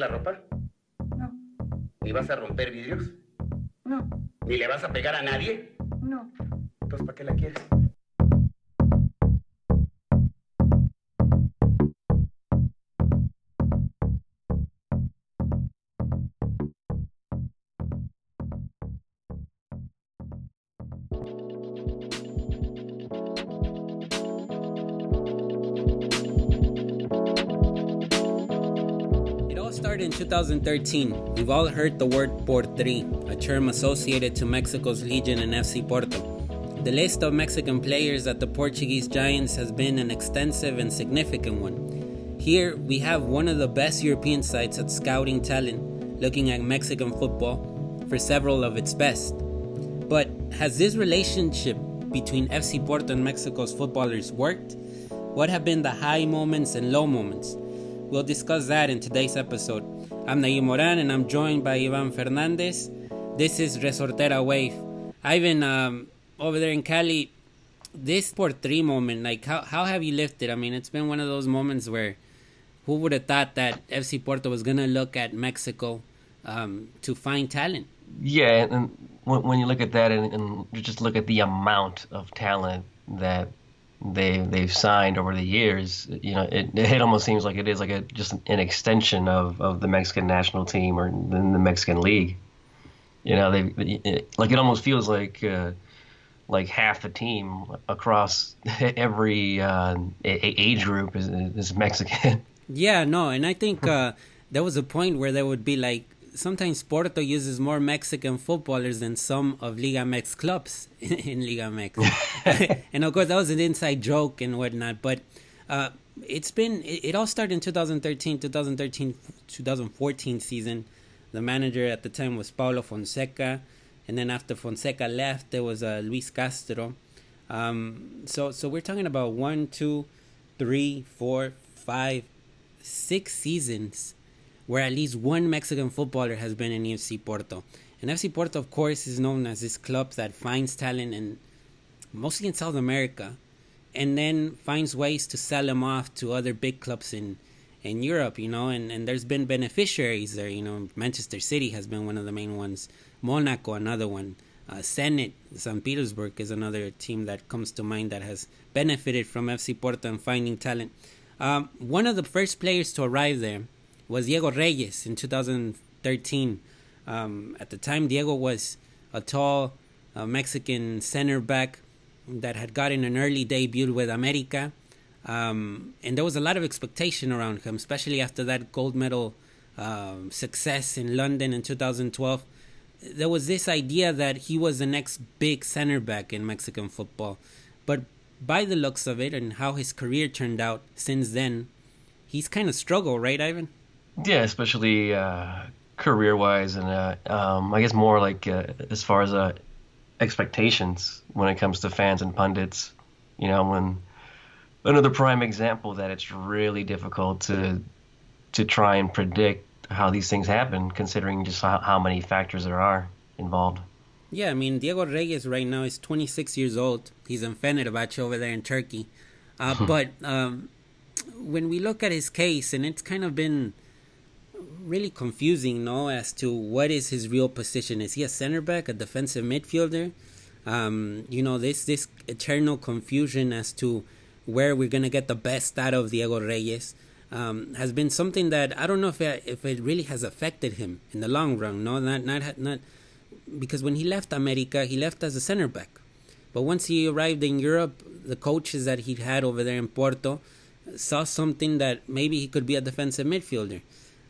la ropa? No, ¿Ni vas a romper vidrios? no, ¿Ni le vas a pegar a nadie? 2013. We've all heard the word Portri, a term associated to Mexico's Legion and FC Porto. The list of Mexican players at the Portuguese Giants has been an extensive and significant one. Here, we have one of the best European sites at scouting talent, looking at Mexican football for several of its best. But has this relationship between FC Porto and Mexico's footballers worked? What have been the high moments and low moments? We'll discuss that in today's episode. I'm Nayib Moran and I'm joined by Ivan Fernandez. This is Resortera Wave. Ivan, um, over there in Cali, this Portri moment, like how, how have you lived it? I mean, it's been one of those moments where who would have thought that FC Porto was going to look at Mexico um, to find talent? Yeah, and when, when you look at that and, and just look at the amount of talent that they they've signed over the years, you know, it, it almost seems like it is like a just an extension of, of the Mexican national team or the, Mexican league. You know, they like it almost feels like uh, like half the team across every uh, age group is, is Mexican. Yeah, no, and I think uh, there was a point where there would be like sometimes Porto uses more Mexican footballers than some of Liga Mex clubs in Liga Mex. and of course, that was an inside joke and whatnot. But uh, it's been, it, it all started in 2013, 2013, 2014 season. The manager at the time was Paulo Fonseca. And then after Fonseca left, there was uh, Luis Castro. Um, so, so we're talking about one, two, three, four, five, six seasons where at least one Mexican footballer has been in FC Porto. And FC Porto, of course, is known as this club that finds talent in mostly in South America, and then finds ways to sell them off to other big clubs in in Europe. You know, and and there's been beneficiaries there. You know, Manchester City has been one of the main ones. Monaco, another one. Uh, St. Petersburg is another team that comes to mind that has benefited from FC Porto and finding talent. Um, one of the first players to arrive there was Diego Reyes in 2013. Um, at the time, Diego was a tall uh, Mexican center back that had gotten an early debut with America. Um, and there was a lot of expectation around him, especially after that gold medal um, success in London in 2012. There was this idea that he was the next big center back in Mexican football. But by the looks of it and how his career turned out since then, he's kind of struggled, right, Ivan? Yeah, especially uh, career-wise, and uh, um, I guess more like uh, as far as uh, expectations when it comes to fans and pundits. You know, when another prime example that it's really difficult to to try and predict how these things happen, considering just how, how many factors there are involved. Yeah, I mean, Diego Reyes right now is 26 years old. He's in Fenerbahce over there in Turkey. Uh, but um, when we look at his case, and it's kind of been really confusing, no, as to what is his real position. Is he a center back, a defensive midfielder? Um, you know, this this eternal confusion as to where we're gonna get the best out of Diego Reyes um, has been something that I don't know if it, if it really has affected him in the long run. No, not not not because when he left America, he left as a center back. But once he arrived in Europe, the coaches that he had over there in Porto saw something that maybe he could be a defensive midfielder.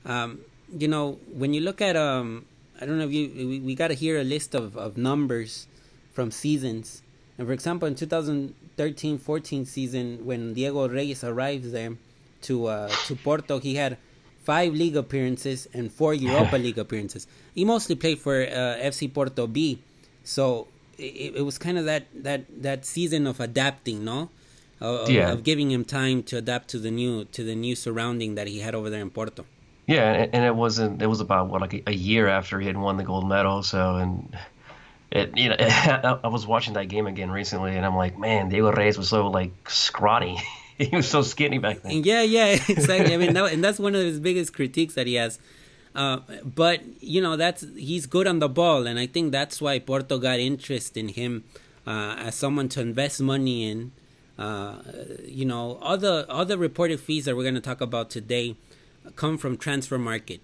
Um, you know, when you look at, um, I don't know if you, we, we got to hear a list of, of numbers from seasons. And for example, in 2013 14 season, when Diego Reyes arrived there to, uh, to Porto, he had five league appearances and four Europa League appearances. He mostly played for uh, FC Porto B, so it, it, was kind of that, that, that season of adapting, no, of, yeah. of giving him time to adapt to the new to the new surrounding that he had over there in Porto. Yeah, and it wasn't. It was about what like a year after he had won the gold medal. So and it, you know, I was watching that game again recently, and I'm like, man, Diego Reyes was so like scrawny. he was so skinny back then. Yeah, yeah, exactly. I mean, that, and that's one of his biggest critiques that he has. Uh, but you know, that's he's good on the ball, and I think that's why Porto got interest in him uh, as someone to invest money in. Uh, you know, other other reported fees that we're going to talk about today come from Transfermarkt,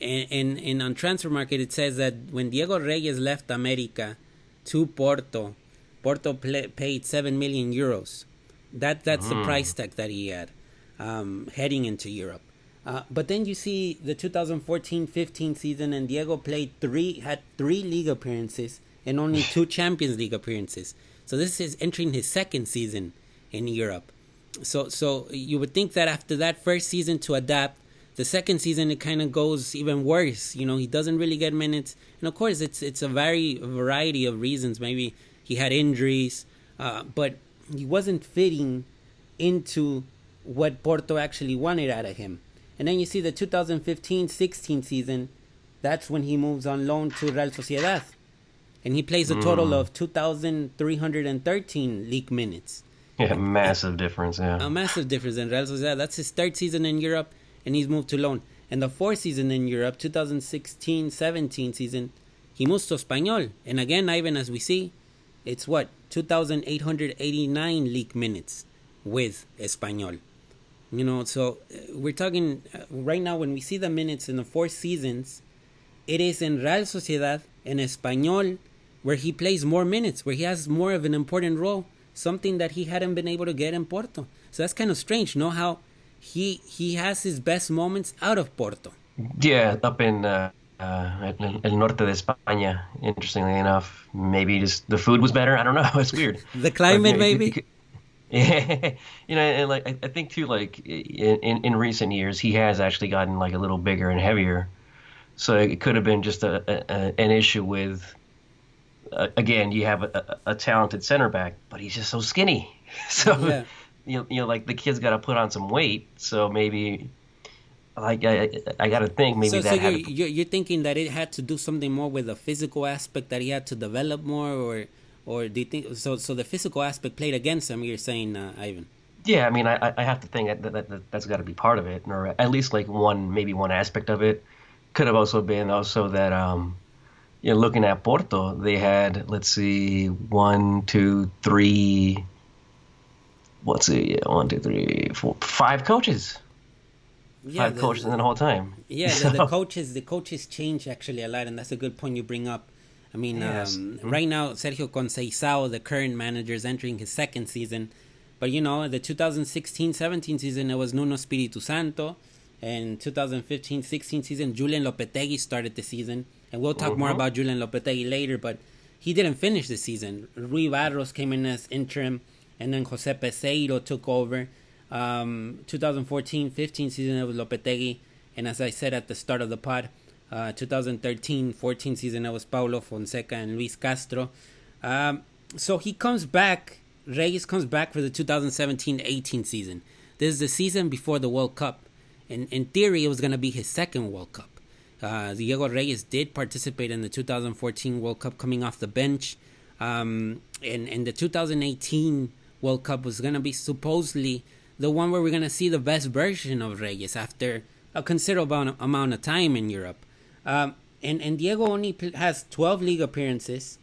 and, and and on Transfermarkt it says that when Diego Reyes left America to Porto, Porto play, paid seven million euros. That that's the price tag that he had um, heading into Europe. Uh, but then you see the 2014-15 season, and Diego played three, had three league appearances and only two Champions League appearances. So this is entering his second season in Europe. So so you would think that after that first season to adapt, the second season it kind of goes even worse. You know, he doesn't really get minutes, and of course it's it's a very variety of reasons. Maybe he had injuries, uh, but he wasn't fitting into what Porto actually wanted out of him. And then you see the 2015-16 season, that's when he moves on loan to Real Sociedad. And he plays a total of 2,313 league minutes. Yeah, massive difference. Yeah, A massive difference in Real Sociedad. That's his third season in Europe, and he's moved to loan. And the fourth season in Europe, 2016-17 season, he moves to Espanyol. And again, Ivan, as we see, it's what 2,889 league minutes with Espanyol. You know, so uh, we're talking uh, right now when we see the minutes in the four seasons, it is in Real Sociedad in Espanyol where he plays more minutes, where he has more of an important role, something that he hadn't been able to get in Porto. So that's kind of strange, know how he he has his best moments out of Porto. yeah, up in uh, uh, el, norte de España. Interestingly enough, maybe just the food was better. I don't know. It's weird. The climate, But, maybe? you could- Yeah, you know, and like I, I think too, like in, in in recent years, he has actually gotten like a little bigger and heavier. So it could have been just a, a, a an issue with. Uh, again, you have a, a, a talented center back, but he's just so skinny. So Yeah. You know, you know, like the kid's got to put on some weight. So maybe, like I I got to think maybe so, that so you're, you're thinking that it had to do something more with the physical aspect that he had to develop more, or or do you think so? So the physical aspect played against him. You're saying, uh, Ivan? Yeah, I mean, I, I have to think that, that, that that's got to be part of it, or at least like one, maybe one aspect of it. Could have also been also that, um, you know, looking at Porto, they had let's see, one, two, three. See, yeah, one, two, three, four, five coaches, Yeah, five the- coaches in the whole time. Yeah, the, the coaches the coaches change actually a lot, and that's a good point you bring up. I mean, Yes. um, right now Sergio Conceição, the current manager, is entering his second season, but you know the 2016-17 season it was Nuno Espiritu Santo, and 2015-16 season Julen Lopetegui started the season, and we'll talk more Mhm. about Julen Lopetegui later, but he didn't finish the season. Rui Barros came in as interim, and then Jose Peseiro took over. Um, 2014-15 season it was Lopetegui, and as I said at the start of the pod, uh, 2013-14 season it was Paulo Fonseca and Luis Castro. Um, so he comes back. Reyes comes back for the 2017-18 season. This is the season before the World Cup. and in theory, it was going to be his second World Cup. Uh, Diego Reyes did participate in the 2014 World Cup, coming off the bench. Um, and and the 2018 World Cup was going to be supposedly the one where we're going to see the best version of Reyes after a considerable amount- of time in Europe. Um, and and Diego only has 12 league appearances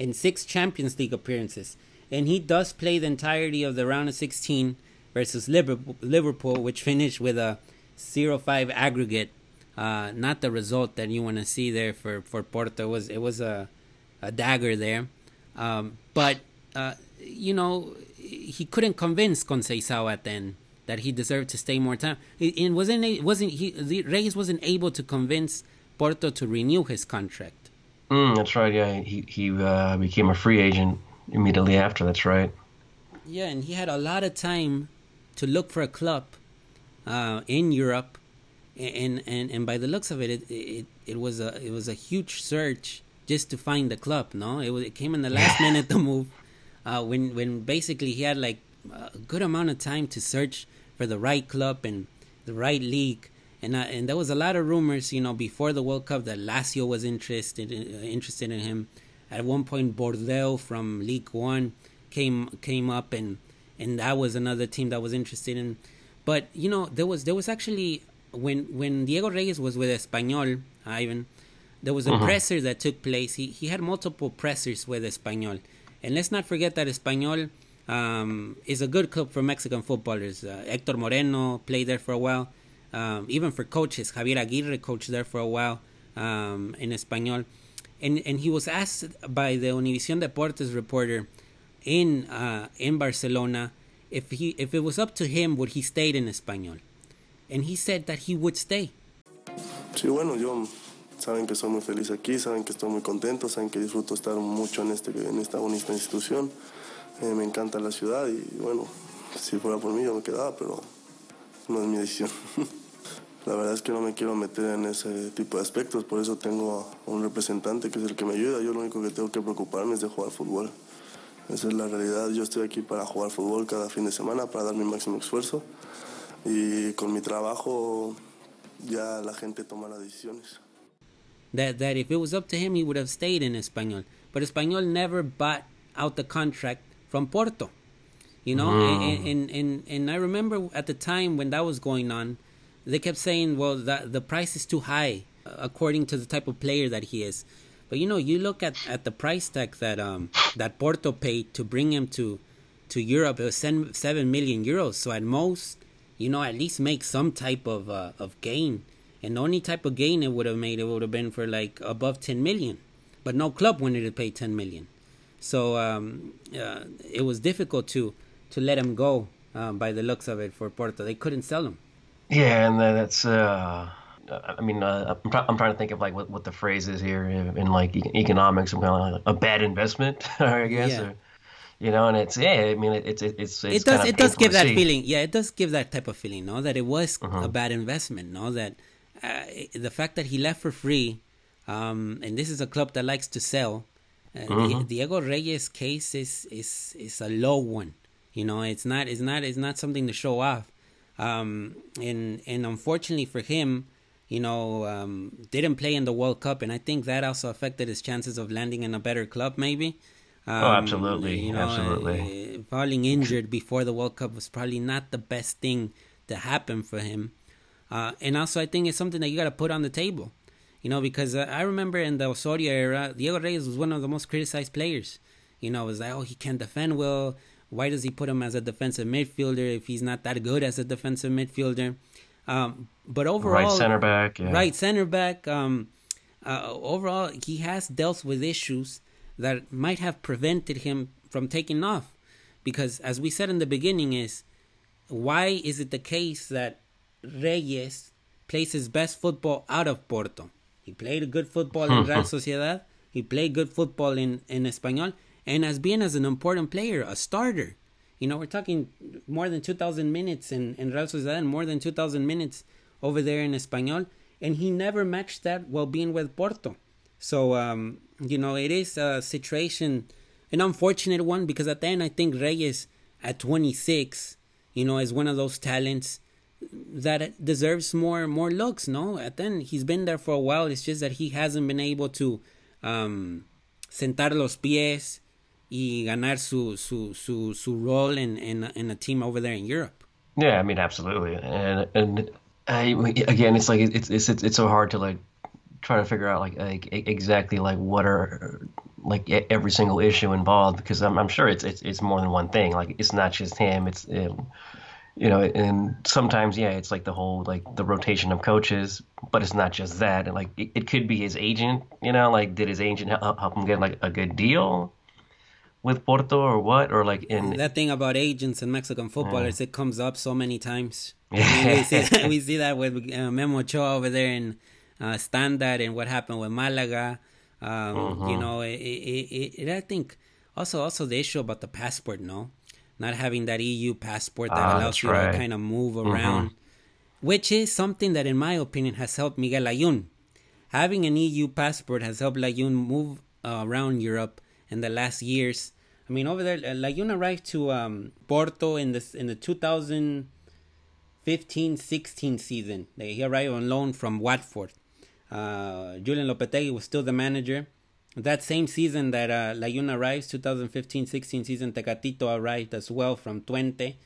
and six Champions League appearances, and he does play the entirety of the round of 16 versus Liverpool, which finished with a 0-5 aggregate. Uh, not the result that you want to see there for for Porto. It was it was a a dagger there, um, but uh, you know he couldn't convince Conceição at the end that he deserved to stay more time. And wasn't wasn't he? the- Reyes wasn't able to convince Porto to renew his contract. Mm, that's right. Yeah, he he uh, became a free agent immediately after. That's right. Yeah, and he had a lot of time to look for a club uh, in Europe, and, and and by the looks of it, it it, it was a it was a huge search just to find the club. No, it was it came in the last minute to move, uh, when when basically he had like a good amount of time to search for the right club and the right league. And, uh, and there was a lot of rumors, you know, before the World Cup that Lazio was interested in, uh, interested in him. At one point, Bordeaux from League One came came up and and that was another team that was interested in. But you know, there was there was actually when when Diego Reyes was with Español, Ivan, there was a Mhm. presser that took place. He he had multiple pressers with Español, and let's not forget that Español um, is a good club for Mexican footballers. Uh, Hector Moreno played there for a while. Um, even for coaches, Javier Aguirre coached there for a while um, in Español, and and he was asked by the Univision Deportes reporter in uh, in Barcelona if he if it was up to him would he stay in Español, and he said that he would stay. Sí, bueno, yo saben que soy muy feliz aquí, saben que estoy muy contento, saben que disfruto estar mucho en, este, en esta bonita institución. Eh, me encanta la ciudad y bueno, si fuera por mí yo me quedaba, pero no es mi decisión. la verdad es que no me quiero meter en ese tipo de aspectos, por eso tengo un representante que es el que me ayuda. Yo lo único que tengo que preocuparme es de jugar fútbol. Esa es la realidad. Yo estoy aquí para jugar fútbol cada fin de semana, para dar mi máximo esfuerzo. Y con mi trabajo ya la gente toma las decisiones. That that if it was up to him, he would have stayed in Español. But Español never bought out the contract from Porto. You know, and, and and and I remember at the time when that was going on, they kept saying, "Well, the the price is too high uh, according to the type of player that he is." But you know, you look at, at the price tag that um that Porto paid to bring him to to Europe. It was seven, seven million euros. So at most, you know, at least make some type of uh, of gain. And the only type of gain it would have made, it would have been for like above 10 million. But no club wanted to pay 10 million. So um, uh, it was difficult to to let him go um, by the looks of it for Porto. They couldn't sell him. Yeah, and that's. Uh, I mean, uh, I'm, try- I'm trying to think of like what, what the phrase is here in, in like e- economics. I'm kind of like a bad investment, I guess. Yeah. Or, you know, and it's yeah. I mean, it, it's it's it's. it does it does give that see. feeling. Yeah, it does give that type of feeling. No, that it was Uh-huh. a bad investment. No, that uh, the fact that he left for free, um, and this is a club that likes to sell. Uh, Uh-huh. Di- Diego Reyes' case is is is a low one. You know, it's not it's not it's not something to show off. Um, and and unfortunately for him, you know, um, didn't play in the World Cup, and I think that also affected his chances of landing in a better club, maybe. Um, absolutely, absolutely. uh, falling injured before the World Cup was probably not the best thing to happen for him. Uh, and also, I think it's something that you got to put on the table, you know, because uh, I remember in the Osorio era, Diego Reyes was one of the most criticized players. You know, it was like, oh, he can't defend well. Why does he put him as a defensive midfielder if he's not that good as a defensive midfielder? Um, but overall, Right center back. Yeah. right center back. Um, uh, overall, he has dealt with issues that might have prevented him from taking off. Because, as we said in the beginning, is why is it the case that Reyes plays his best football out of Porto? He played good football in Real Sociedad. He played good football in in Español, and as being as an important player, a starter. You know, we're talking more than 2,000 minutes in, in Real Sociedad and more than 2,000 minutes over there in Español. And he never matched that while being with Porto. So, um, you know, it is a situation, an unfortunate one, because at the end, I think Reyes at 26, you know, is one of those talents that deserves more more looks, no? At then he's been there for a while. It's just that he hasn't been able to um, sentar los pies y ganar su su su, su role in, in in a team over there in Europe. Yeah, I mean, absolutely, and and I, again, it's like it's it's it's so hard to like try to figure out like like exactly like what are like every single issue involved because I'm I'm sure it's it's it's more than one thing. Like it's not just him. It's um, you know, and sometimes yeah, it's like the whole like the rotation of coaches, but it's not just that. And like it, it could be his agent. You know, like did his agent help, help him get like a good deal? With Porto or what or like in That thing about agents and Mexican footballers, it comes up so many times. Yeah. we, see, we see that with uh, Memo Ochoa over there in uh, Standard and what happened with Malaga. Um, You know, it, it, it, it, I think also also the issue about the passport, no, not having that EU passport that Ah, allows you right. to kind of move around, which is something that, in my opinion, has helped Miguel Layun. Having an EU passport has helped Layun move uh, around Europe in the last years. I mean, over there, uh, Layun arrived to um, Porto in the in the 2015-16 season. They he arrived on loan from Watford. Uh, Julen Lopetegui was still the manager, that same season that uh, Layun arrives, 2015-16 season, Tecatito arrived as well from Twente.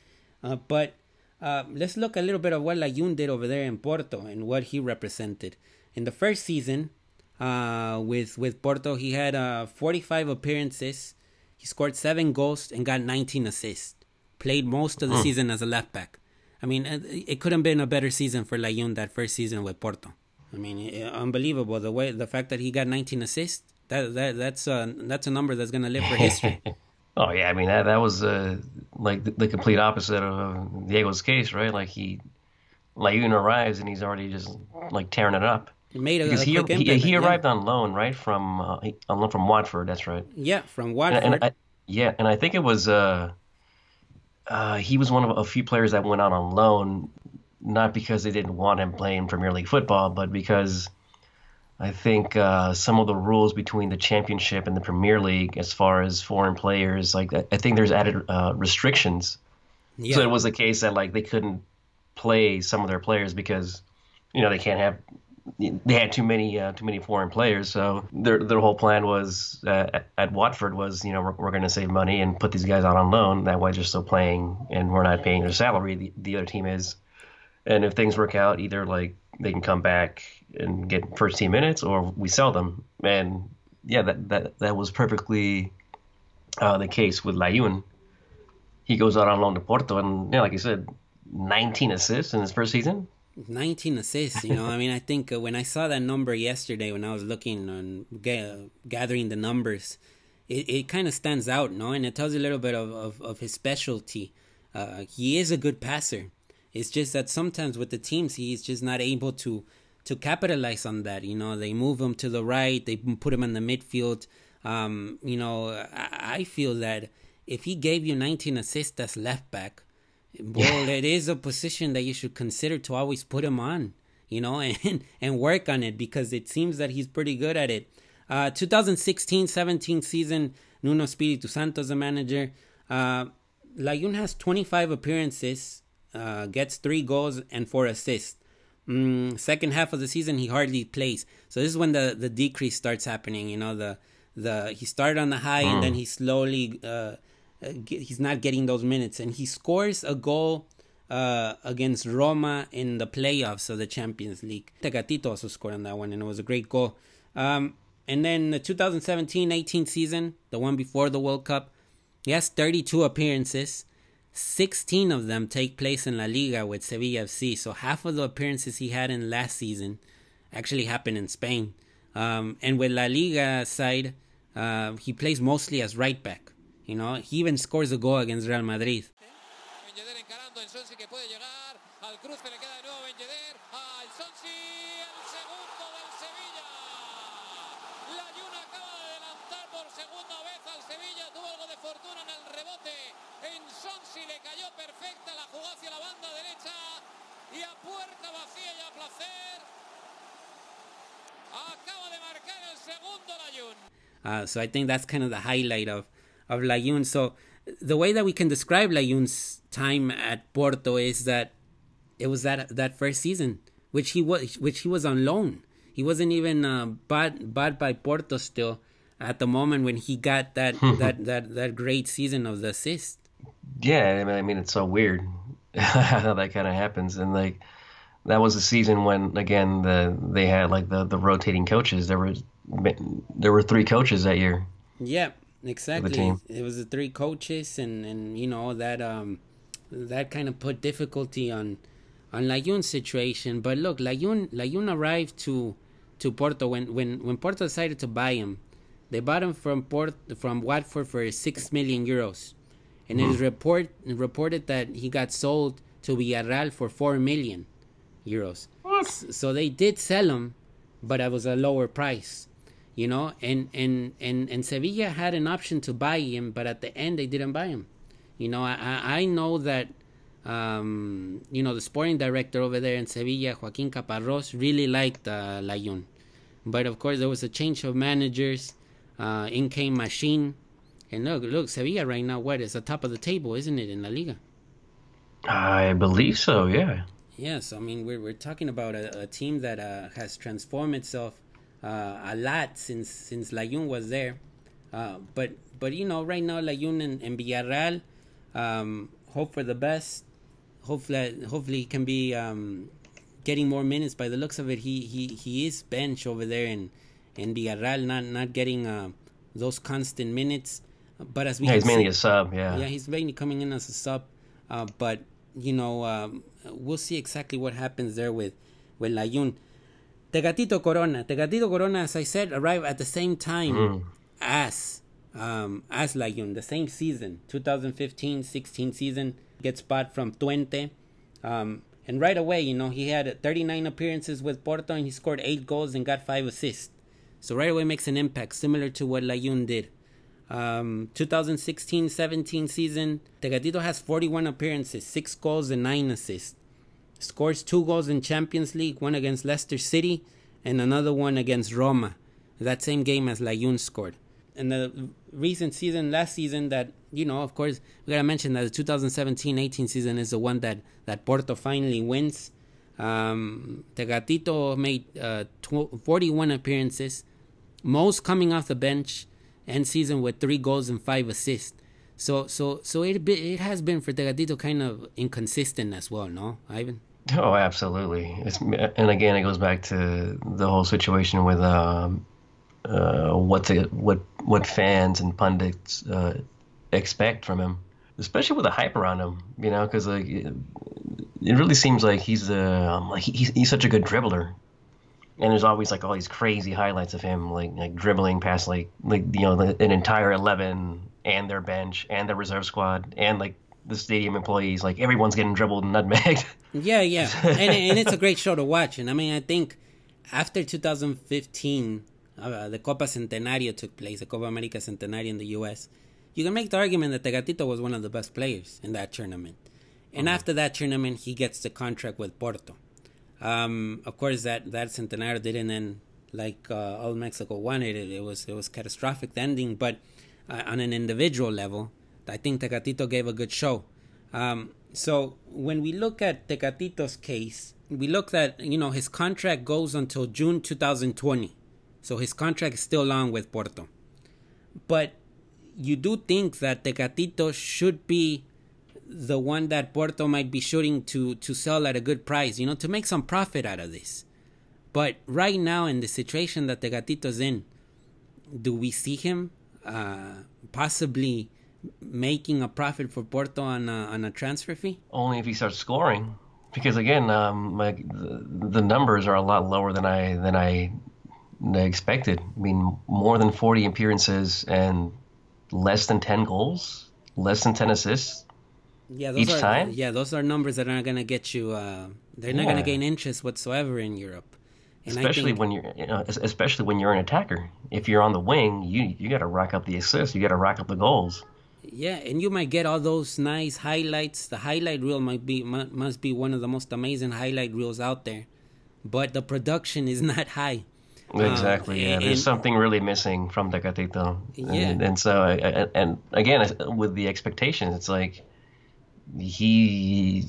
Uh, but uh, let's look a little bit of what Layun did over there in Porto and what he represented. In the first season uh, with with Porto, he had uh, 45 appearances. He scored seven goals and got 19 assists. Played most of the season as a left back. I mean, it, it couldn't have been a better season for Layun that first season with Porto. I mean, it, unbelievable the way the fact that he got 19 assists. That that that's a that's a number that's gonna live for history. Oh yeah, I mean that that was uh, like the, the complete opposite of uh, Diego's case, right? Like he, Layun arrives and he's already just like tearing it up. He made a, Because a he he, impact, he yeah. arrived on loan, right? From uh, on loan from Watford. That's right. Yeah, from And, Watford. and I, yeah, and I think it was uh, uh, he was one of a few players that went out on loan, not because they didn't want him playing Premier League football, but because I think uh, some of the rules between the Championship and the Premier League, as far as foreign players, like I think there's added uh, restrictions. yeah. So it was a case that like they couldn't play some of their players because you know they can't have they had too many uh, too many foreign players. So their their whole plan was uh, at, at Watford was you know we're, we're going to save money and put these guys out on loan. That way they're still playing and we're not paying their salary. The, the other team is, and if things work out, either like they can come back and get first team minutes or we sell them. And yeah, that that that was perfectly uh, the case with Layun he goes out on loan to Porto, and yeah, like you said, 19 assists in his first season. 19 assists you know i mean i think uh, when i saw that number yesterday when i was looking ga- gathering the numbers it, it kind of stands out no and it tells you a little bit of, of, of his specialty uh, he is a good passer it's just that sometimes with the teams he's just not able to to capitalize on that you know they move him to the right they put him in the midfield um, you know I, I feel that if he gave you 19 assists as left back well, it is a position that you should consider to always put him on, you know, and and work on it because it seems that he's pretty good at it. Uh, 2016-17 season, Nuno Espiritu Santo the manager. Uh, Layun has 25 appearances, uh, gets three goals and four assists. Mm, second half of the season, he hardly plays. So this is when the, the decrease starts happening. You know, the the he started on the high and then he slowly uh, uh, get, he's not getting those minutes, and he scores a goal uh, against Roma in the playoffs of the Champions League. Tecatito also scored on that one, and it was a great goal. Um, and then the 2017-18 season, the one before the World Cup, he has 32 appearances. 16 of them take place in La Liga with Sevilla FC. So half of the appearances he had in last season actually happened in Spain. Um, and with La Liga side, uh, he plays mostly as right back. You know, he even scores a goal against Real Madrid. Uh, so I think that's kind of the highlight of of Layun. So the way that we can describe Layun's time at Porto is that it was that that first season, which he was which he was on loan. He wasn't even uh, bought bought by Porto still at the moment when he got that that, that that great season of the assist. Yeah, I mean, I mean it's so weird how that kind of happens, and like that was a season when again the they had like the the rotating coaches. There was there were three coaches that year. Yeah, exactly. It was the three coaches, and and you know that um that kind of put difficulty on on Layun's situation. But look, Layun Layun arrived to to Porto when when when Porto decided to buy him. They bought him from Port from Watford for six million euros, and it is report reported that he got sold to Villarreal for four million euros. S- So they did sell him, but it was a lower price, you know. And and and and Sevilla had an option to buy him, but at the end they didn't buy him. You know, I I know that. Um, you know the sporting director over there in Sevilla, Joaquin Caparros, really liked uh, Layun, but of course there was a change of managers. Uh, in came Machín, and look, look, Sevilla right now, what is the top of the table, isn't it, in La Liga? I believe so. Yeah. Yes, I mean we're we're talking about a, a team that uh, has transformed itself uh, a lot since since Layun was there. Uh, but but you know, right now Layun and, and Villarreal, um, hope for the best. Hopefully, hopefully he can be um, getting more minutes. By the looks of it, he he, he is bench over there in in Villarreal, not not getting uh, those constant minutes. But as we Yeah, he's mainly a sub. Yeah. yeah, he's mainly coming in as a sub. Uh, but you know, um, we'll see exactly what happens there with with Layun. Tecatito Corona. Tecatito Corona, as I said, arrived at the same time as um, as Layun, the same season, 2015-16 season. Gets bought from Twente. Um, and right away, you know, he had 39 appearances with Porto and he scored 8 goals and got 5 assists. So right away makes an impact, similar to what Layun did. Um, 2016-17 season, Tecatito has 41 appearances, 6 goals and 9 assists. Scores 2 goals in Champions League, one against Leicester City and another one against Roma. That same game as Layun scored. And the recent season, last season, that, you know, of course, we gotta mention that the 2017-18 season is the one that, that Porto finally wins. Um, Tecatito made uh, tw- 41 appearances, most coming off the bench, and season with three goals and five assists. So, so, so it be, it has been for Tecatito kind of inconsistent as well, no, Ivan? Oh, absolutely. It's and again, it goes back to the whole situation with um, uh, what the what what fans and pundits uh, expect from him, especially with the hype around him. You know, because like it, it really seems like he's um, like he's he's such a good dribbler, and there's always like all these crazy highlights of him like like dribbling past like like you know the, an entire eleven and their bench and their reserve squad and like the stadium employees. Like everyone's getting dribbled and nutmegged. Yeah, yeah, and and it's a great show to watch. And I mean, I think after 2015, uh, the Copa Centenario took place, the Copa America Centenario in the U.S. You can make the argument that Tecatito was one of the best players in that tournament. And after that tournament, he gets the contract with Porto. Um, of course, that that Centenario didn't end like uh, all Mexico wanted it. It was it was catastrophic the ending, but uh, on an individual level, I think Tecatito gave a good show. Um, so when we look at Tecatito's case, we look at you know his contract goes until June 2020, so his contract is still on with Porto. But you do think that Tecatito should be the one that Porto might be shooting to to sell at a good price, you know, to make some profit out of this. But right now, in the situation that Tecatito's in, do we see him uh, possibly making a profit for Porto on a, on a transfer fee? only if he starts scoring. Because again, um, like the, the numbers are a lot lower than I than I expected. I mean, more than 40 appearances and less than 10 goals, less than 10 assists. Yeah, those Each are time? yeah those are numbers that are not gonna get you. Uh, they're not gonna gain interest whatsoever in Europe. And Especially think- when you're, you know, especially when you're an attacker. If you're on the wing, you you got to rack up the assists. You got to rack up the goals. Yeah, and you might get all those nice highlights. The highlight reel might be must be one of the most amazing highlight reels out there, but the production is not high. Um, exactly. yeah, and- there's something really missing from Tecatito. Yeah. And, and so, I- I- and again, with the expectations, it's like he,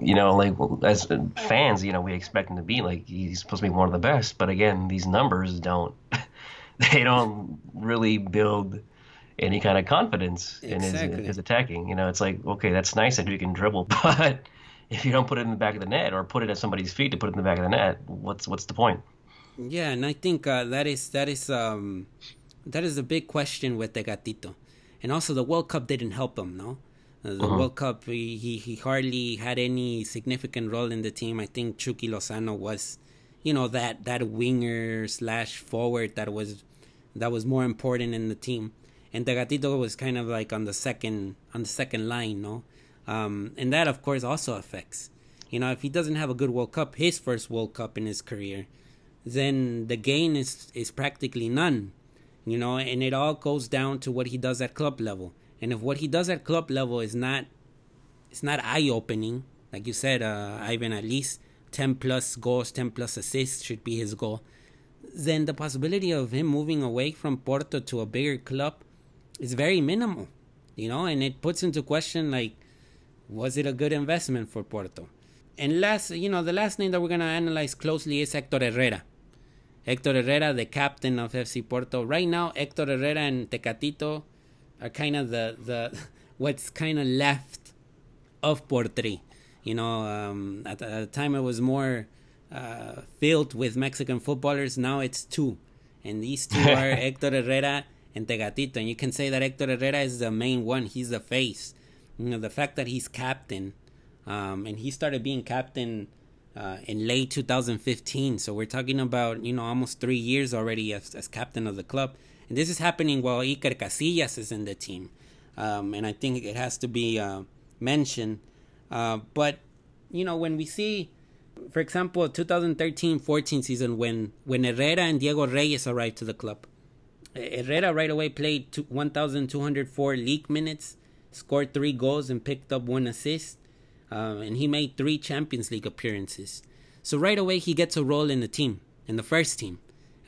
you know, like as fans, you know, we expect him to be like he's supposed to be one of the best. But again, these numbers don't, they don't really build any kind of confidence in his, his attacking. You know, it's like okay, that's nice that he can dribble, but if you don't put it in the back of the net or put it at somebody's feet to put it in the back of the net, what's what's the point? Yeah, and I think uh, that is that is um that is a big question with the Tecatito, and also the World Cup didn't help him. No, Uh, the World Cup he, he he hardly had any significant role in the team. I think Chucky Lozano was, you know, that that winger slash forward that was that was more important in the team, and Tecatito was kind of like on the second on the second line. No, um, and that of course also affects. You know, if he doesn't have a good World Cup, his first World Cup in his career, then the gain is is practically none you know and it all goes down to what he does at club level and if what he does at club level is not it's not eye opening like you said uh, Ivan at least 10 plus goals 10 plus assists should be his goal then the possibility of him moving away from Porto to a bigger club is very minimal you know and it puts into question like was it a good investment for Porto and last you know the last name that we're going to analyze closely is Hector Herrera Hector Herrera, the captain of FC Porto. Right now, Hector Herrera and Tecatito are kind of the, the what's kind of left of Portri. You know, um, at, the, at, the, time it was more uh, filled with Mexican footballers. Now it's two. And these two are Hector Herrera and Tecatito. And you can say that Hector Herrera is the main one. He's the face. You know, the fact that he's captain, um, and he started being captain uh, in late 2015. So we're talking about, you know, almost three years already as, as captain of the club. And this is happening while Iker Casillas is in the team. Um, and I think it has to be uh, mentioned. Uh, but, you know, when we see, for example, 2013-14 season when, when Herrera and Diego Reyes arrived to the club, Herrera right away played 1,204 league minutes, scored three goals, and picked up one assist. Uh, and he made three Champions League appearances. So right away he gets a role in the team, in the first team.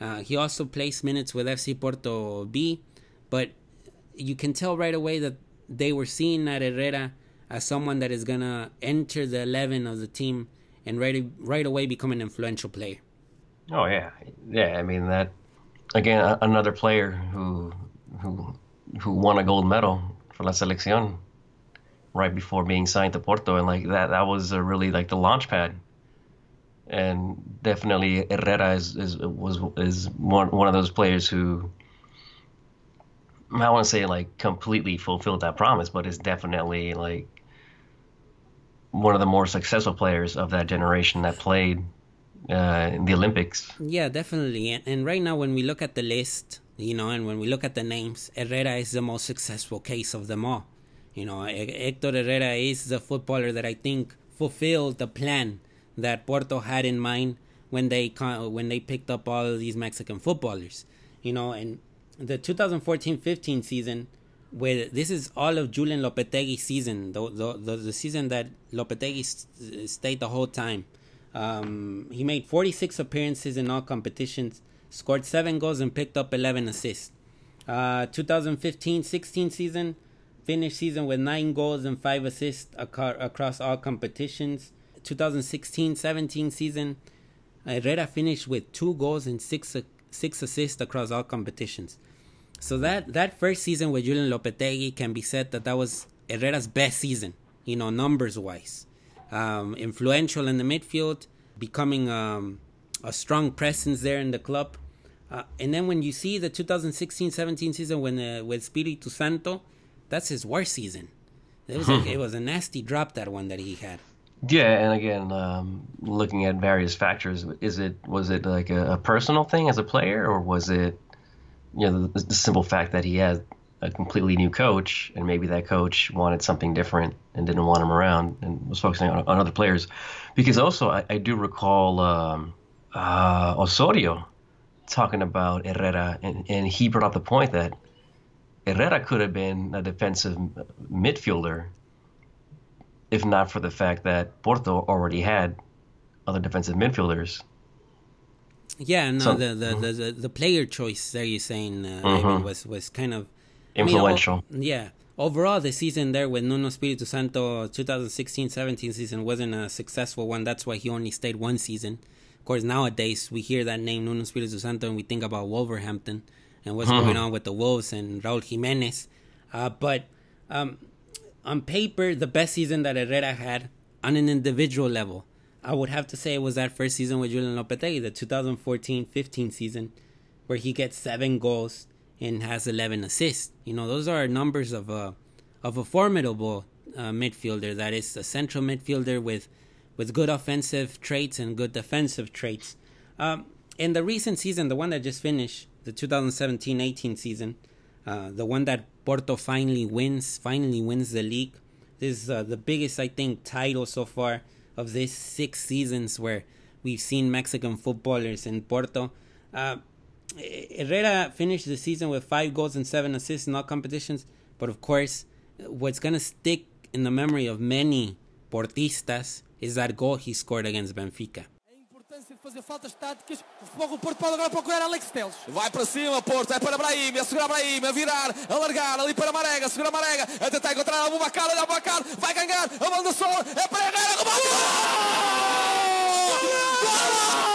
Uh, he also plays minutes with FC Porto B, but you can tell right away that they were seeing at Herrera as someone that is gonna enter the eleven of the team and right right away become an influential player. Oh yeah, yeah. I mean that again, another player who who who won a gold medal for La Selección right before being signed to Porto, and like that that was a really like the launch pad. And definitely Herrera is, is was is one one of those players who I want to say like completely fulfilled that promise, but is definitely like one of the more successful players of that generation that played uh, the Olympics. Yeah, definitely. And, and right now, when we look at the list, you know, and when we look at the names, Herrera is the most successful case of them all. You know, Hector Herrera is the footballer that I think fulfilled the plan that Porto had in mind when they when they picked up all these Mexican footballers. You know, and the 2014-15 season, where this is all of Julen Lopetegui's season, the, the the, the season that Lopetegui st- stayed the whole time. Um, he made 46 appearances in all competitions, scored seven goals, and picked up 11 assists. Uh, 2015-16 season, finished season with nine goals and five assists ac- across all competitions. 2016-17 season, Herrera finished with two goals and six six assists across all competitions. So that that first season with Julen Lopetegui can be said that that was Herrera's best season, you know, numbers wise. Um, influential in the midfield, becoming um, a strong presence there in the club. Uh, and then when you see the 2016-17 season when uh, with Espiritu Santo, that's his worst season. It was a, it was a nasty drop that one that he had. Yeah, and again, um, looking at various factors, is it was it like a, a, personal thing as a player, or was it you know the, the, simple fact that he had a completely new coach, and maybe that coach wanted something different and didn't want him around and was focusing on, on other players? Because also, I, I do recall um, uh, Osorio talking about Herrera, and, and he brought up the point that Herrera could have been a defensive midfielder if not for the fact that Porto already had other defensive midfielders. Yeah, no, so, the, the, mm-hmm. the, the, the player choice there you're saying uh, mm-hmm. was was kind of influential. I mean, yeah, overall the season there with Nuno Espiritu Santo 2016-17 season wasn't a successful one. That's why he only stayed one season. Of course, nowadays we hear that name Nuno Espiritu Santo and we think about Wolverhampton and what's mm-hmm. going on with the Wolves and Raul Jimenez. Uh, but um, on paper, the best season that Herrera had on an individual level, I would have to say it was that first season with Julen Lopetegui, the 2014-15 season, where he gets seven goals and has 11 assists. You know, those are numbers of a of a formidable uh, midfielder. That is a central midfielder with with good offensive traits and good defensive traits. Um, in the recent season, the one that just finished, the 2017-18 season, uh, the one that Porto finally wins, finally wins the league. This is uh, the biggest, I think, title so far of these six seasons where we've seen Mexican footballers in Porto. Uh, Herrera finished the season with five goals and seven assists in all competitions. But of course, what's going to stick in the memory of many Portistas is that goal he scored against Benfica. de fazer faltas táticas. O Porto pode agora procurar Alex Teles. Vai para cima, Porto. É para Brahim. A segurar Brahim. A virar. A largar. Ali para Marega. Segura Marega. A tentar encontrar a Bacar. Olha Bacar. Vai ganhar. A bola do sol. É para Herrera. Gol! Gol! Gol!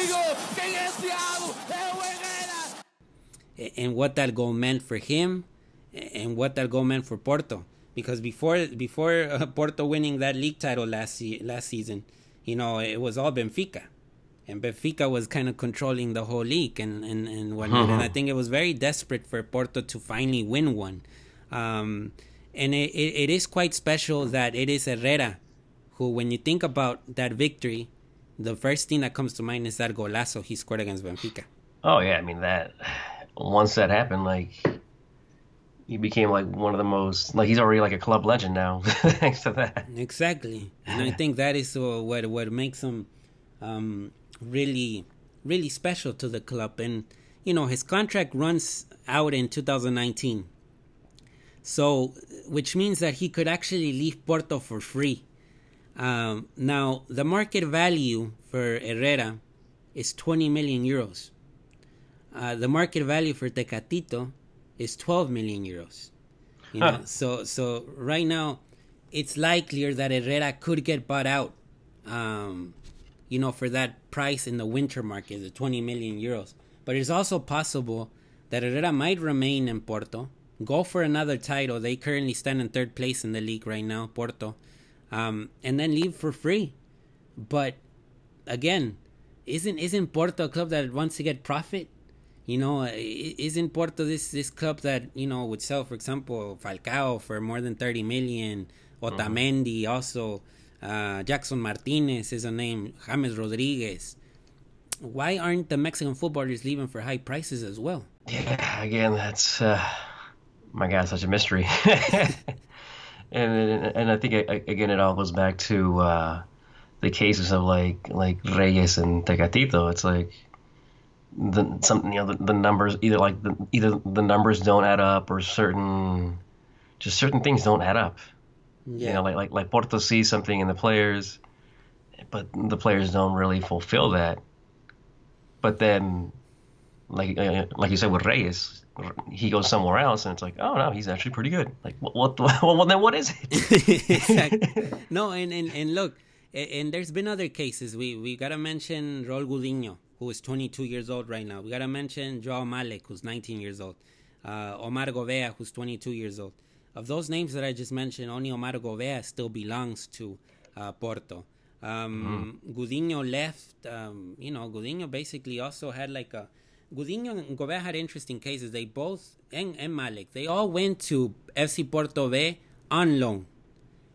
Gritem! Quem é Seattle? É o Herrera! and what that goal meant for him and what that goal meant for Porto. Because before before uh, Porto winning that league title last se- last season, you know, it was all Benfica. And Benfica was kind of controlling the whole league and, and, and whatnot. And I think it was very desperate for Porto to finally win one. Um, and it, it, it is quite special that it is Herrera who, when you think about that victory, the first thing that comes to mind is that golazo he scored against Benfica. Oh yeah, I mean that. Once that happened, like he became like one of the most like he's already like a club legend now thanks to that. Exactly, and I think that is uh, what what makes him um, really really special to the club. And you know, his contract runs out in 2019, so which means that he could actually leave Porto for free. Um, now, the market value for Herrera is 20 million euros. Uh, the market value for Tecatito is 12 million euros. You know, Huh. so so right now, it's likelier that Herrera could get bought out. Um, you know, for that price in the winter market, the 20 million euros. But it's also possible that Herrera might remain in Porto, go for another title. They currently stand in third place in the league right now, Porto, um, and then leave for free. But again, isn't isn't Porto a club that wants to get profit? You know, isn't Porto this this club that you know would sell, for example, Falcao for more than thirty million, Otamendi also, uh, Jackson Martinez is a name, James Rodriguez. Why aren't the Mexican footballers leaving for high prices as well? Yeah, again, that's uh, my God, such a mystery. and and I think again, it all goes back to uh, the cases of like like Reyes and Tecatito. It's like the some you know the, the numbers either like the, either the numbers don't add up or certain just certain things don't add up. You know, like like like Porto sees something in the players, but the players don't really fulfill that. But then, like uh, like you said with Reyes, he goes somewhere else, and it's like, oh no, he's actually pretty good. Like what? what well, then what is it? exactly. No, and, and, and look, and there's been other cases. We we gotta mention Raul Gudiño, who is 22 years old right now. We gotta mention Joao Maleck, who's 19 years old. Uh, Omar Govea, who's 22 years old. Of those names that I just mentioned, only Omar Govea still belongs to uh, Porto. Um, Gudiño left. Um, you know, Gudiño basically also had like a. Gudiño and Govea had interesting cases. They both and, and Maleck, they all went to FC Porto B on loan.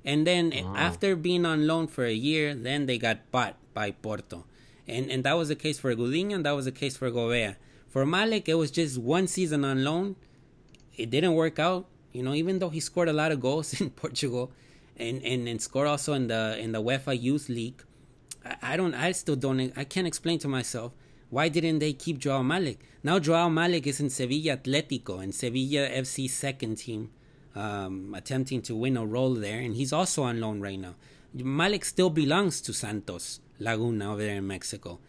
And then after being on loan for a year, then they got bought by Porto. And and that was the case for Gudiño and that was the case for Govea. For Maleck, it was just one season on loan. It didn't work out. You know, even though he scored a lot of goals in Portugal and, and, and scored also in the in the UEFA Youth League. I, I don't I still don't I can't explain to myself why didn't they keep Joao Maleck? Now Joao Maleck is in Sevilla Atletico and Sevilla FC second team, um, attempting to win a role there, and he's also on loan right now. Maleck still belongs to Santos Laguna over there in Mexico.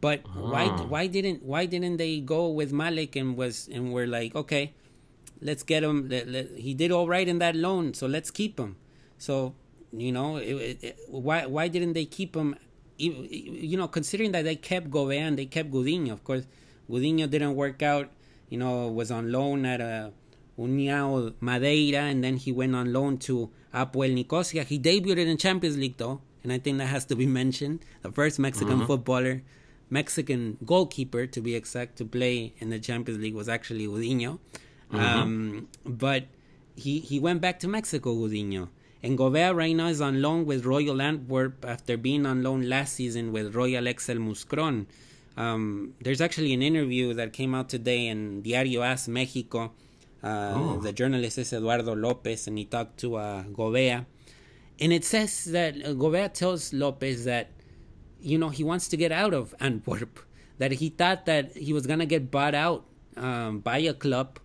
But why why didn't why didn't they go with Maleck and was and were like okay, let's get him. Let, let, he did all right in that loan, so let's keep him. So you know it, it- why why didn't they keep him? You you know, considering that they kept Govea and they kept Gudiño. Of course, Gudiño didn't work out. You know, was on loan at uh, União Madeira, and then he went on loan to Apoel Nicosia. He debuted in Champions League though, and I think that has to be mentioned. The first Mexican footballer, Mexican goalkeeper to be exact, to play in the Champions League was actually Gudiño. Um, but he he went back to Mexico, Gudiño. And Govea right now is on loan with Royal Antwerp after being on loan last season with Royal Excel Mouscron. Um, there's actually an interview that came out today in Diario As Mexico. Uh, The journalist is Eduardo Lopez, and he talked to uh, Govea. And it says that uh, Govea tells Lopez that, you know, he wants to get out of Antwerp. That he thought that he was going to get bought out um, by a club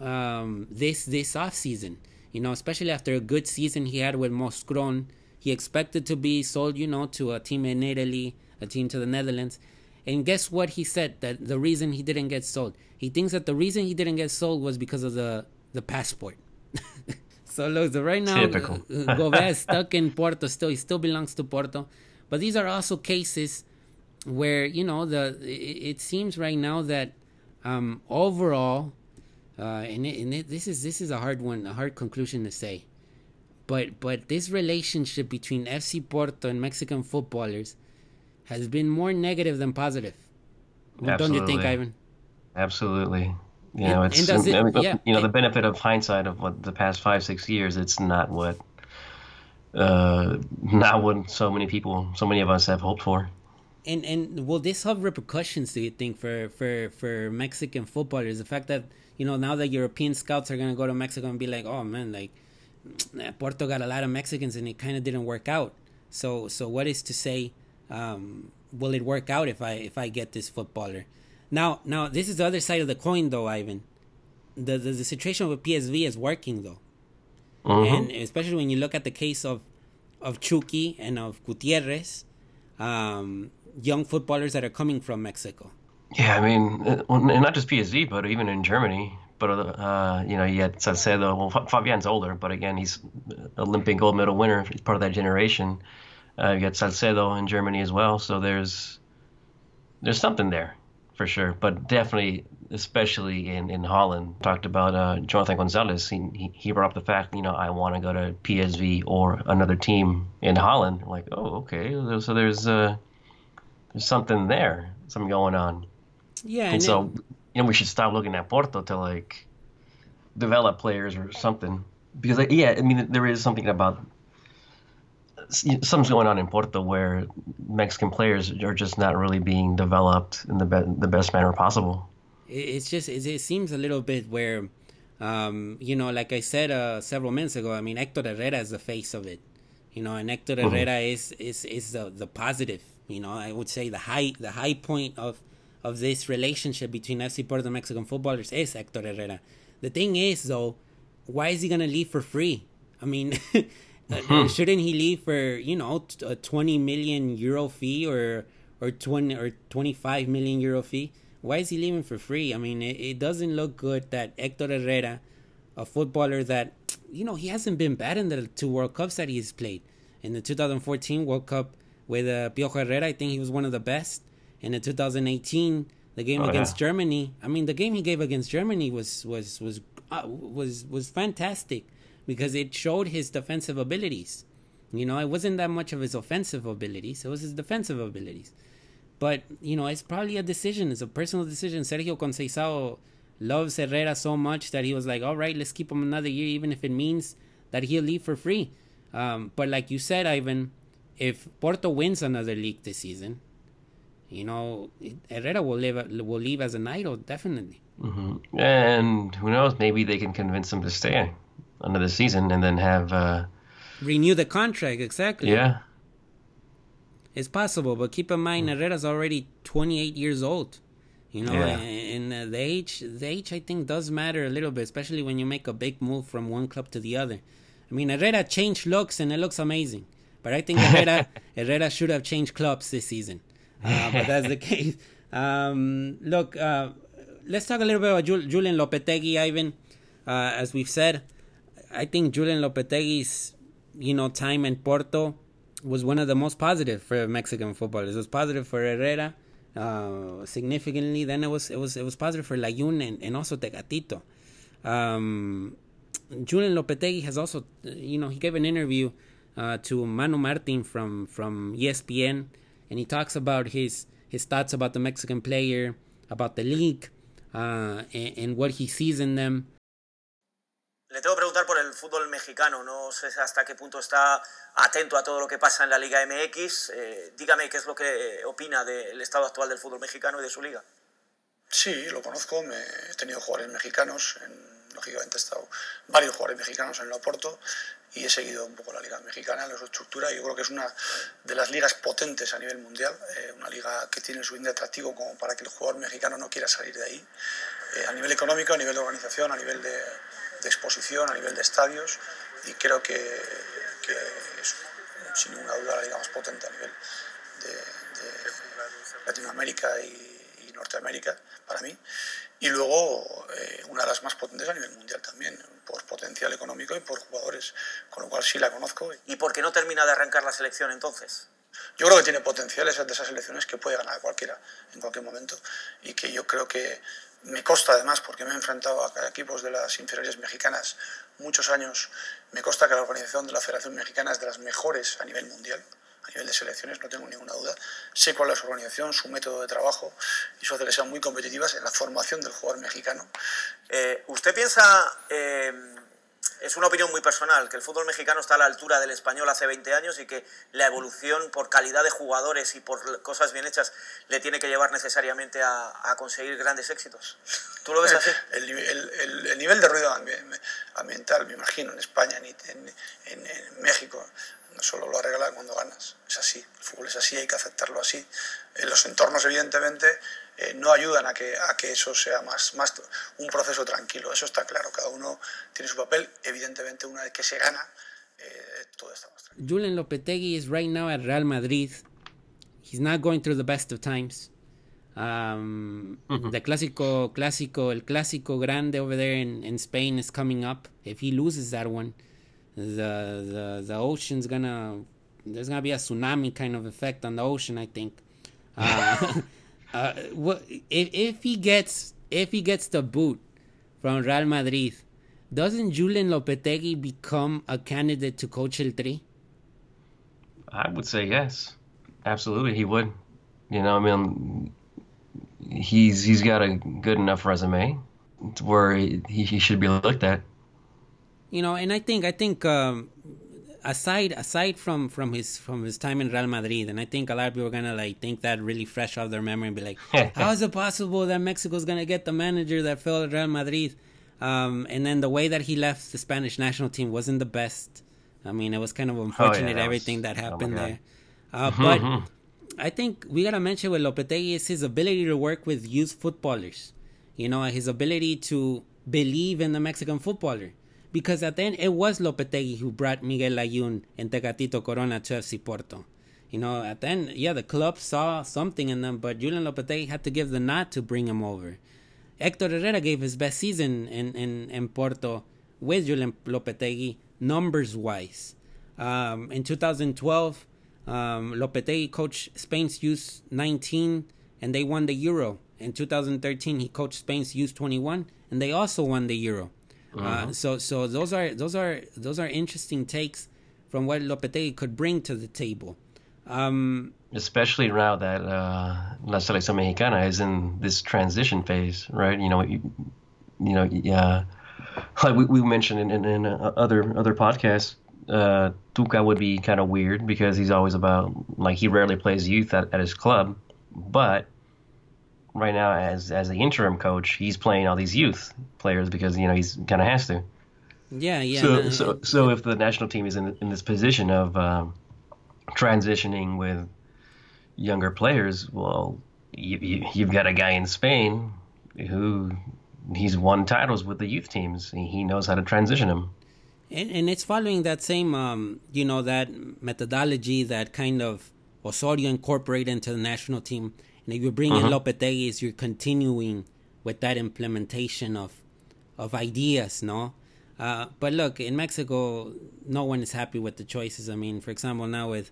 um, this this off season. You know, especially after a good season he had with Mouscron, he expected to be sold. You know, to a team in Italy, a team to the Netherlands. And guess what he said? That the reason he didn't get sold, he thinks that the reason he didn't get sold was because of the the passport. so look, so right now, Typical. uh, is stuck in Porto. Still, he still belongs to Porto, but these are also cases where you know the it, it seems right now that um, overall, uh, and, it, and it, this is this is a hard one, a hard conclusion to say, but but this relationship between FC Porto and Mexican footballers has been more negative than positive. Well, don't you think, Ivan? Absolutely. You And- know, it's does it- yeah. you know the benefit of hindsight of what the past five six years. It's not what uh, not what so many people, so many of us have hoped for. And and will this have repercussions? Do you think for for for Mexican footballers? The fact that you know now that European scouts are gonna go to Mexico and be like, oh man, like Porto got a lot of Mexicans and it kind of didn't work out. So so what is to say? Um, will it work out if I if I get this footballer? Now now this is the other side of the coin though, Ivan. The the, the situation with PSV is working though, and especially when you look at the case of of Chucky and of Gutierrez, um, young footballers that are coming from Mexico. Yeah, I mean, uh, and not just PSV, but even in Germany. But uh, you know, you had Salcedo. Well, Fabian's older, but again, he's Olympic gold medal winner. He's part of that generation. Uh, you got Salcedo in Germany as well. So there's there's something there for sure. But definitely, especially in, in Holland, talked about uh, Jonathan Gonzalez. He, he brought up the fact, you know, I want to go to PSV or another team in Holland. Like, oh, okay. So there's uh, there's something there, something going on. Yeah, And and so, you know, we should stop looking at Porto to like develop players or something. Because, like, yeah, I mean, there is something about something's going on in Porto where Mexican players are just not really being developed in the be- the best manner possible. it's just it, it seems a little bit where, um, you know, like I said uh, several minutes ago. I mean, Hector Herrera is the face of it, you know, and Hector Herrera is is is the the positive. You know, I would say the high the high point of of this relationship between FC Porto and Mexican footballers is Hector Herrera. The thing is, though, why is he gonna leave for free? I mean, uh, shouldn't he leave for you know a twenty million euro fee or or twenty or twenty five million euro fee? Why is he leaving for free? I mean, it, it doesn't look good that Hector Herrera, a footballer that you know he hasn't been bad in the two World Cups that he's played. In the 2014 World Cup with uh, Piojo Herrera, I think he was one of the best. And In the 2018, the game Oh, against yeah. Germany, I mean, the game he gave against Germany was was was uh, was was fantastic because it showed his defensive abilities. You know, it wasn't that much of his offensive abilities; it was his defensive abilities. But you know, it's probably a decision. It's a personal decision. Sergio Conceição loves Herrera so much that he was like, "All right, let's keep him another year, even if it means that he'll leave for free." Um, but like you said, Ivan, if Porto wins another league this season, you know, Herrera will live will leave as an idol definitely. And who knows? Maybe they can convince him to stay another season and then have, uh, Renew the contract exactly. yeah, It's possible, but keep in mind Herrera's already 28 years old. You know, Yeah. and, and uh, the age, the age I think does matter a little bit, especially when you make a big move from one club to the other. I mean, Herrera changed looks and it looks amazing, but I think Herrera Herrera should have changed clubs this season. Uh, but that's the case. Um, look, uh, let's talk a little bit about Jul- Julen Lopetegui, Ivan. Uh, as we've said, I think Julen Lopetegui's, you know, time in Porto was one of the most positive for Mexican footballers. It was positive for Herrera, uh, significantly. Then it was it was it was positive for Layun and, and also Tecatito. Um, Julen Lopetegui has also, you know, he gave an interview uh, to Manu Martin from from ESPN, and he talks about his his thoughts about the Mexican player, about the league, uh, and, and what he sees in them. Le tengo que preguntar por el fútbol mexicano. No sé hasta qué punto está atento a todo lo que pasa en la Liga MX. Eh, dígame qué es lo que opina del estado actual del fútbol mexicano y de su liga. Sí, lo conozco. Me, he tenido jugadores mexicanos. En, lógicamente he estado varios jugadores mexicanos en el Oporto y he seguido un poco la liga mexicana, la estructura. Yo creo que es una de las ligas potentes a nivel mundial. eh, una liga que tiene el suficiente atractivo como para que el jugador mexicano no quiera salir de ahí. Eh, a nivel económico, a nivel de organización, a nivel de, de exposición, a nivel de estadios. Y creo que, que es sin ninguna duda la liga más potente a nivel de, de Latinoamérica y, y Norteamérica para mí. Y luego eh, una de las más potentes a nivel mundial también, por potencial económico y por jugadores, con lo cual sí la conozco. ¿Y por qué no termina de arrancar la selección entonces? yo creo que tiene potencial esas de esas elecciones que puede ganar cualquiera en cualquier momento y que yo creo que me consta además, porque me he enfrentado a equipos de las inferiores mexicanas muchos años, me consta que la organización de la Federación Mexicana es de las mejores a nivel mundial, a nivel de selecciones, no tengo ninguna duda. Sé cuál es su organización, su método de trabajo y eso hace que sean muy competitivas en la formación del jugador mexicano. Eh, ¿Usted piensa, eh, es una opinión muy personal, que el fútbol mexicano está a la altura del español hace 20 años y que la evolución por calidad de jugadores y por cosas bien hechas le tiene que llevar necesariamente a, a conseguir grandes éxitos? ¿Tú lo ves así? El, el, el, nivel de ruido ambiental, me imagino, en España, en, en, en México, solo lo arregla cuando ganas. Es así, el fútbol es así, hay que aceptarlo así. En los entornos, evidentemente, eh, no ayudan a que, a que eso sea más, más un proceso tranquilo. Eso está claro, cada uno tiene su papel. Evidentemente, una vez que se gana, eh, todo está más tranquilo. Julian Lopetegui is right now at Real Madrid. He's not going through the best of times. Um, uh -huh. The clásico, clásico, el clásico grande over there in, in Spain is coming up. If he loses that one, the the the ocean's gonna there's gonna be a tsunami kind of effect on the ocean. I think. Uh, uh, what if if he gets if he gets the boot from Real Madrid, doesn't Julen Lopetegui become a candidate to coach El Tri? I would say yes, absolutely he would. You know, I mean, he's he's got a good enough resume where he, he should be looked at you know, and I think I think um, aside aside from from his from his time in Real Madrid, and I think a lot of people are gonna like think that really fresh out of their memory and be like, how is it possible that Mexico's gonna get the manager that fell at Real Madrid? Um, and then the way that he left the Spanish national team wasn't the best. I mean, it was kind of unfortunate oh, yeah, that everything was, that happened oh there. Uh, but I think we gotta mention with Lopetegui is his ability to work with youth footballers. You know, his ability to believe in the Mexican footballer because at the end it was Lopetegui who brought Miguel Layun and Tecatito Corona to FC Porto. You know, at the end, yeah, the club saw something in them, but Julen Lopetegui had to give the nod to bring him over. Hector Herrera gave his best season in, in, in Porto with Julen Lopetegui, numbers wise. Um, in 2012, um, Lopetegui coached Spain's Youth 19 and they won the Euro. In 2013, he coached Spain's Youth 21 and they also won the Euro. Uh, so so those are those are those are interesting takes from what Lopetegui could bring to the table. Um, Especially now that uh, La Selección Mexicana is in this transition phase, right? You know, you, you know, yeah, like we, we mentioned in, in, in uh, other other podcasts, uh, Tuca would be kind of weird because he's always about like he rarely plays youth at, at his club, but right now as as the interim coach, he's playing all these youth players because you know he's kind of has to. Yeah, yeah. So no, so so if the national team is in in this position of um, transitioning with younger players, well, you, you you've got a guy in Spain who he's won titles with the youth teams. He knows how to transition them. And, and it's following that same, um, you know, that methodology that kind of Osorio incorporated into the national team and if you bring uh-huh. you're continuing with that implementation of of ideas, no? Uh, but look, in Mexico, no one is happy with the choices. I mean, for example, now with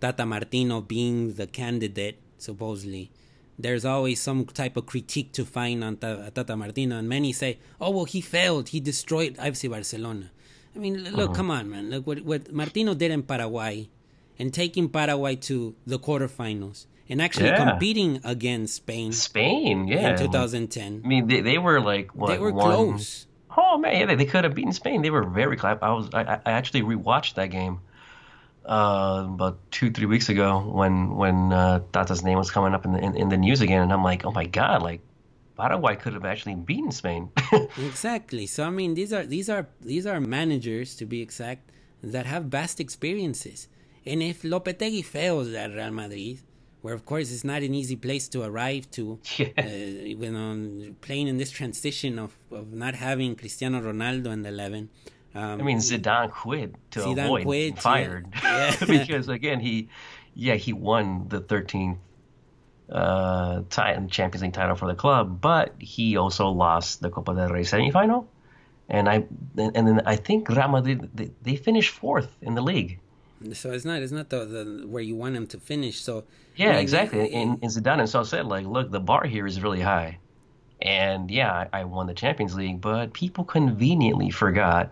Tata Martino being the candidate, supposedly, there's always some type of critique to find on Tata Martino. And many say, oh, well, he failed. He destroyed FC Barcelona. I mean, look, uh-huh. come on, man. Look what, what Martino did in Paraguay and taking Paraguay to the quarterfinals and actually yeah. competing against Spain. Spain, yeah. In 2010. I mean, they, they were like what? They were one... close. Oh man, yeah, they, they could have beaten Spain. They were very close. I was I, I actually rewatched that game uh, about two three weeks ago when when uh, Tata's name was coming up in the in, in the news again, and I'm like, oh my god, like Paraguay could have actually beaten Spain. exactly. So I mean, these are these are these are managers to be exact that have vast experiences. And if Lopetegui fails at Real Madrid, where of course it's not an easy place to arrive to uh, you know playing in this transition of, of not having Cristiano Ronaldo in the 11 um, I mean Zidane quit to Zidane avoid quit, fired. Yeah. because again he yeah he won the 13th uh, Champions League title for the club but he also lost the Copa del Rey semifinal. And I and then I think Real Madrid they, they finished fourth in the league So it's not it's not the, the where you want him to finish. So yeah, mean, exactly. And, and Zidane himself said, like, look, the bar here is really high, and yeah, I, I won the Champions League, but people conveniently forgot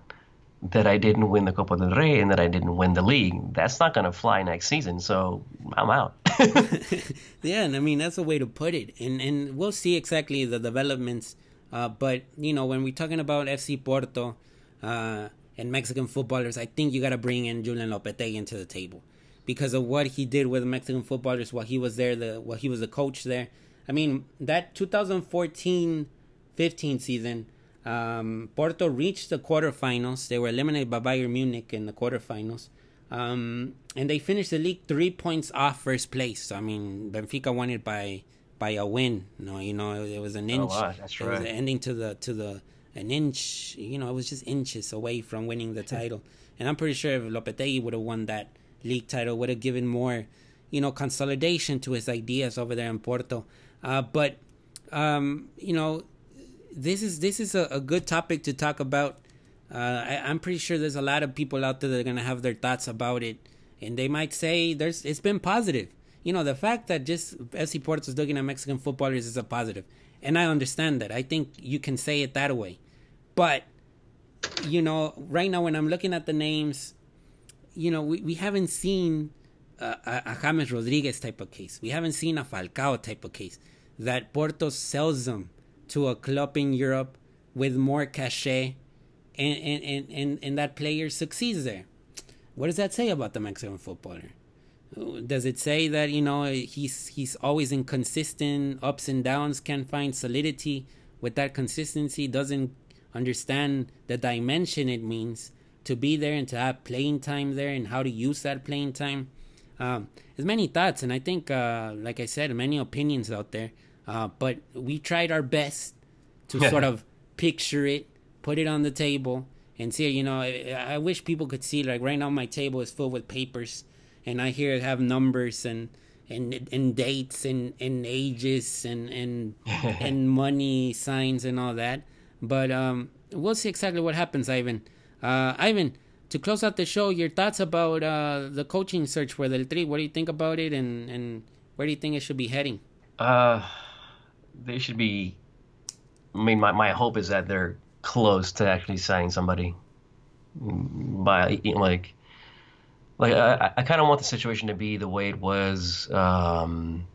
that I didn't win the Copa del Rey and that I didn't win the league. That's not going to fly next season, so I'm out. yeah, and I mean that's a way to put it, and and we'll see exactly the developments. Uh, but you know, when we're talking about FC Porto uh, and Mexican footballers, I think you got to bring in Julen Lopetegui into the table because of what he did with Mexican footballers while he was there, the while he was a coach there. I mean, that 2014-15 season, um, Porto reached the quarterfinals. They were eliminated by Bayern Munich in the quarterfinals. Um, and they finished the league three points off first place. So, I mean, Benfica won it by by a win. No, you know, it, was an inch. Oh, wow, that's right. It was the ending to the to the an inch. You know, it was just inches away from winning the title. and I'm pretty sure if Lopetegui would have won that league title, would have given more, you know, consolidation to his ideas over there in Porto. Uh, but um, you know, this is this is a, a good topic to talk about. Uh, I, am pretty sure there's a lot of people out there that are gonna have their thoughts about it, and they might say there's it's been positive. You know, the fact that just FC Porto is looking at Mexican footballers is a positive, and I understand that. I think you can say it that way, but you know, right now when I'm looking at the names, you know, we, we haven't seen uh, a, a James Rodriguez type of case. We haven't seen a Falcao type of case that Porto sells them to a club in Europe with more cachet and, and, and, and, and that player succeeds there. What does that say about the Mexican footballer? Does it say that you know he's he's always inconsistent, ups and downs, can't find solidity with that consistency, doesn't understand the dimension it means to be there and to have playing time there and how to use that playing time? Um, there's many thoughts, and I think, uh, like I said, many opinions out there. Uh, but we tried our best to sort of picture it, put it on the table, and see. You know, I, I, wish people could see. Like right now, my table is filled with papers, and I here have numbers and and and dates and and ages and and and money signs and all that. But um, we'll see exactly what happens, Ivan. Uh, Ivan, to close out the show, your thoughts about uh, the coaching search for the Tri. What do you think about it, and and where do you think it should be heading? Uh, they should be. I mean, my, my hope is that they're close to actually signing somebody. By like, like I, I kind of want the situation to be the way it was um,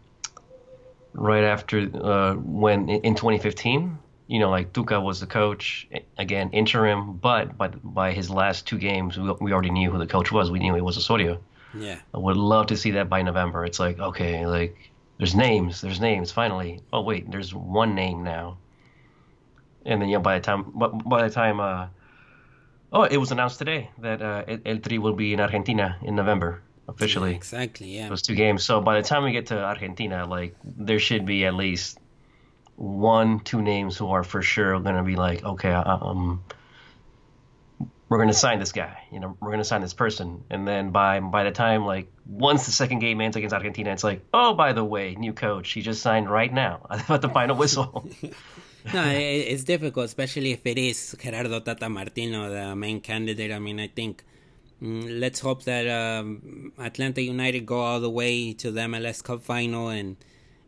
right after uh, when in 2015. You know, like Tuca was the coach again, interim, but by by his last two games, we, we already knew who the coach was. We knew it was Osorio. Yeah, I would love to see that by November. It's like okay, like there's names, there's names. Finally, oh wait, there's one name now. And then you know by the time, by the time, uh, oh, it was announced today that uh, El Tri will be in Argentina in November officially. Yeah, exactly, yeah. Those two games. So by the time we get to Argentina, like there should be at least one, two names who are for sure going to be like, okay, um, we're going to sign this guy. You know, we're going to sign this person. And then by by the time like once the second game ends against Argentina, it's like, oh, by the way, new coach, he just signed right now at the final whistle. no, it's difficult, especially if it is Gerardo Tata Martino, the main candidate. I mean, I think mm, let's hope that um, Atlanta United go all the way to the MLS Cup final and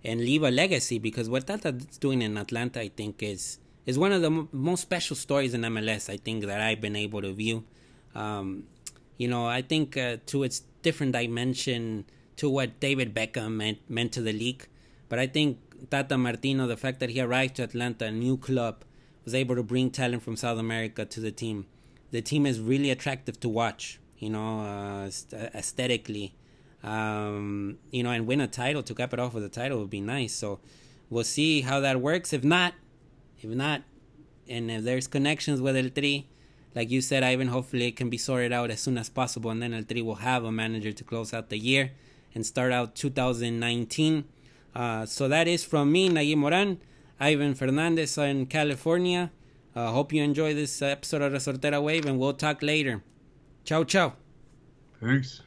and leave a legacy because what Tata's doing in Atlanta, I think, is is one of the m- most special stories in MLS. I think that I've been able to view. Um, you know, I think uh, to its different dimension to what David Beckham meant meant to the league, but I think Tata Martino, the fact that he arrived to Atlanta, a new club, was able to bring talent from South America to the team. The team is really attractive to watch. You know, uh, aesthetically. Um, you know, and win a title to cap it off with a title would be nice. So we'll see how that works. If not, if not, and if there's connections with El Tri, like you said, Ivan, hopefully it can be sorted out as soon as possible, and then El Tri will have a manager to close out the year and start out 2019. Uh, so that is from me, Nayib Moran, Ivan Fernandez in California. Uh, hope you enjoy this episode of Resortera Wave, and we'll talk later. Ciao, ciao. Peace.